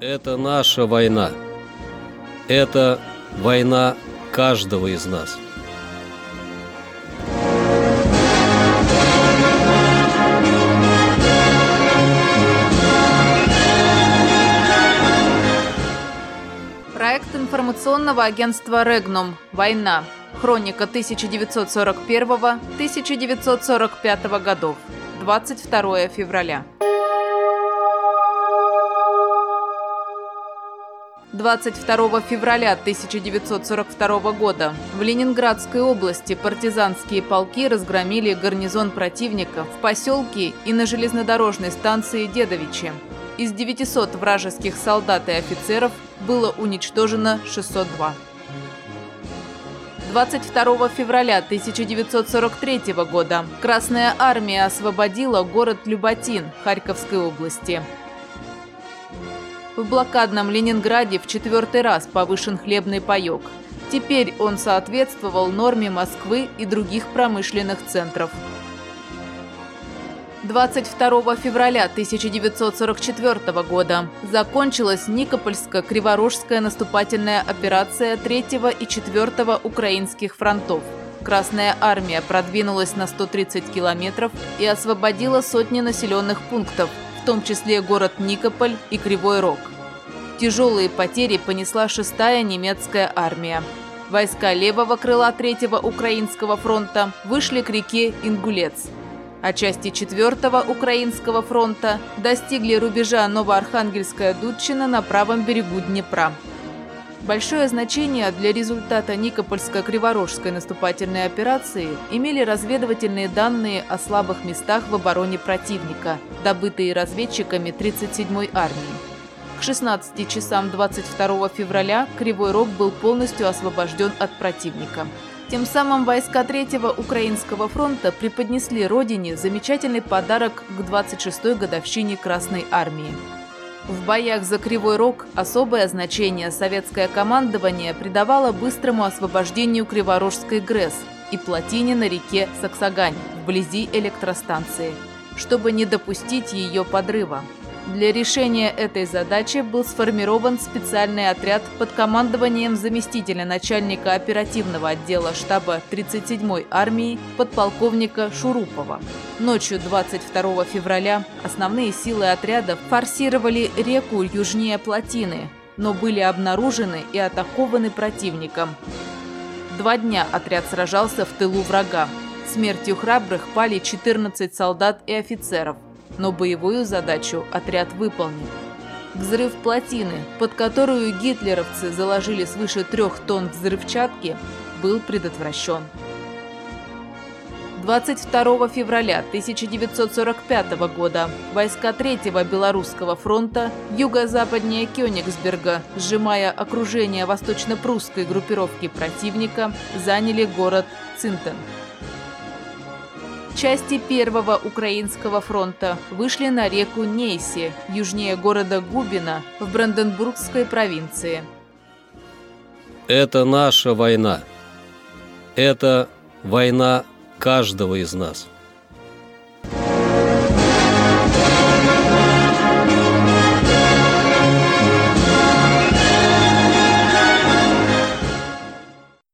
Это наша война. Это война каждого из нас. Проект информационного агентства «Регнум. Война. Хроника 1941-1945 годов. 22 февраля. 22 февраля 1942 года в Ленинградской области партизанские полки разгромили гарнизон противника в поселке и на железнодорожной станции Дедовичи. Из 900 вражеских солдат и офицеров было уничтожено 602. 22 февраля 1943 года Красная армия освободила город Люботин Харьковской области. В блокадном Ленинграде в четвертый раз повышен хлебный паек. Теперь он соответствовал норме Москвы и других промышленных центров. 22 февраля 1944 года закончилась Никопольско-Криворожская наступательная операция 3 и 4 украинских фронтов. Красная армия продвинулась на 130 километров и освободила сотни населенных пунктов, в том числе город Никополь и Кривой Рог. Тяжелые потери понесла 6-я немецкая армия. Войска левого крыла 3-го Украинского фронта вышли к реке Ингулец, а части 4-го Украинского фронта достигли рубежа Новоархангельская Дудчина на правом берегу Днепра. Большое значение для результата Никопольско-Криворожской наступательной операции имели разведывательные данные о слабых местах в обороне противника, добытые разведчиками 37-й армии. К 16 часам 22 февраля Кривой Рог был полностью освобожден от противника. Тем самым войска Третьего Украинского фронта преподнесли Родине замечательный подарок к 26-й годовщине Красной Армии. В боях за Кривой Рог особое значение советское командование придавало быстрому освобождению Криворожской ГРЭС и плотине на реке Саксагань вблизи электростанции, чтобы не допустить ее подрыва. Для решения этой задачи был сформирован специальный отряд под командованием заместителя начальника оперативного отдела штаба 37-й армии подполковника Шурупова. Ночью 22 февраля основные силы отряда форсировали реку южнее плотины, но были обнаружены и атакованы противником. Два дня отряд сражался в тылу врага. Смертью храбрых пали 14 солдат и офицеров – но боевую задачу отряд выполнил. Взрыв плотины, под которую гитлеровцы заложили свыше трех тонн взрывчатки, был предотвращен. 22 февраля 1945 года войска Третьего Белорусского фронта юго-западнее Кёнигсберга, сжимая окружение восточно-прусской группировки противника, заняли город Цинтен. Части Первого Украинского фронта вышли на реку Нейси, южнее города Губина, в Бранденбургской провинции. Это наша война. Это война каждого из нас.